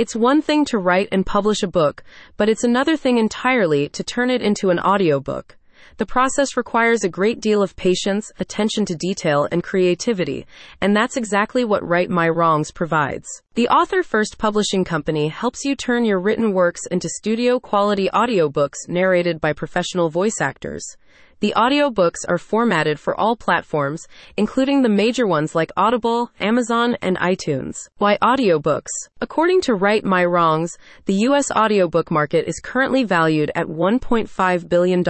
It's one thing to write and publish a book, but it's another thing entirely to turn it into an audiobook. The process requires a great deal of patience, attention to detail, and creativity, and that's exactly what Write My Wrongs provides. The Author First Publishing Company helps you turn your written works into studio quality audiobooks narrated by professional voice actors. The audiobooks are formatted for all platforms, including the major ones like Audible, Amazon, and iTunes. Why audiobooks? According to Write My Wrongs, the U.S. audiobook market is currently valued at $1.5 billion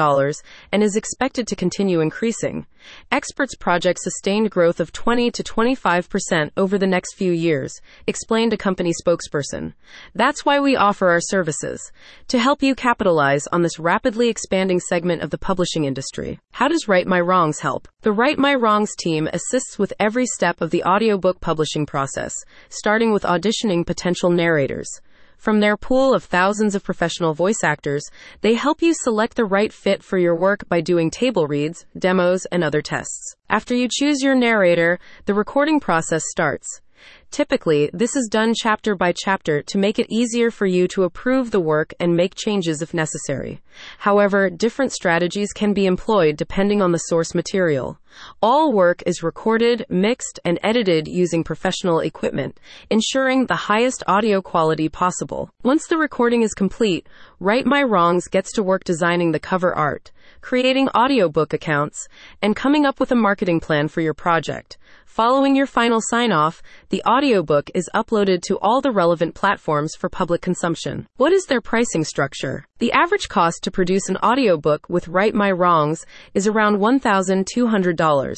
and is expected to continue increasing. Experts project sustained growth of 20 to 25% over the next few years, explained a company spokesperson. That's why we offer our services to help you capitalize on this rapidly expanding segment of the publishing industry. How does Write My Wrongs help? The Write My Wrongs team assists with every step of the audiobook publishing process, starting with auditioning potential narrators. From their pool of thousands of professional voice actors, they help you select the right fit for your work by doing table reads, demos, and other tests. After you choose your narrator, the recording process starts. Typically, this is done chapter by chapter to make it easier for you to approve the work and make changes if necessary. However, different strategies can be employed depending on the source material. All work is recorded, mixed, and edited using professional equipment, ensuring the highest audio quality possible. Once the recording is complete, Write My Wrongs gets to work designing the cover art, creating audiobook accounts, and coming up with a marketing plan for your project. Following your final sign off, the audiobook is uploaded to all the relevant platforms for public consumption. What is their pricing structure? The average cost to produce an audiobook with Write My Wrongs is around $1,200.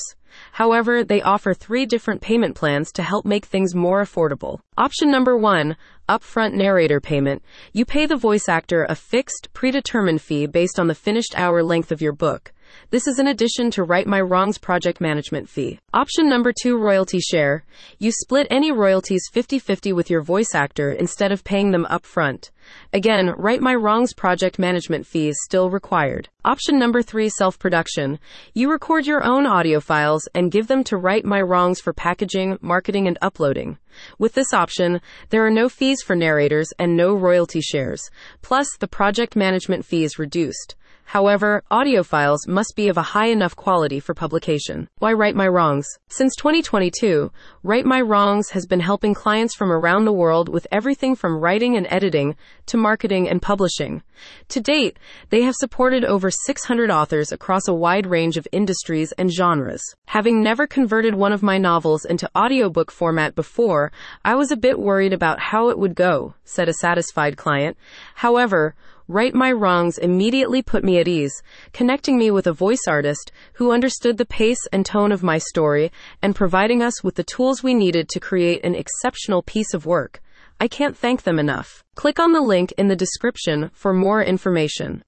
However, they offer three different payment plans to help make things more affordable. Option number one, upfront narrator payment. You pay the voice actor a fixed, predetermined fee based on the finished hour length of your book. This is in addition to Write My Wrongs project management fee. Option number two, royalty share. You split any royalties 50-50 with your voice actor instead of paying them up front. Again, Write My Wrongs project management fee is still required. Option number three, self-production. You record your own audio files and give them to Write My Wrongs for packaging, marketing, and uploading. With this option, there are no fees for narrators and no royalty shares. Plus, the project management fee is reduced. However, audio files must be of a high enough quality for publication. Why Write My Wrongs? Since 2022, Write My Wrongs has been helping clients from around the world with everything from writing and editing to marketing and publishing. To date, they have supported over 600 authors across a wide range of industries and genres. Having never converted one of my novels into audiobook format before, I was a bit worried about how it would go, said a satisfied client. However, Write My Wrongs immediately put me at ease, connecting me with a voice artist who understood the pace and tone of my story and providing us with the tools we needed to create an exceptional piece of work. I can't thank them enough. Click on the link in the description for more information.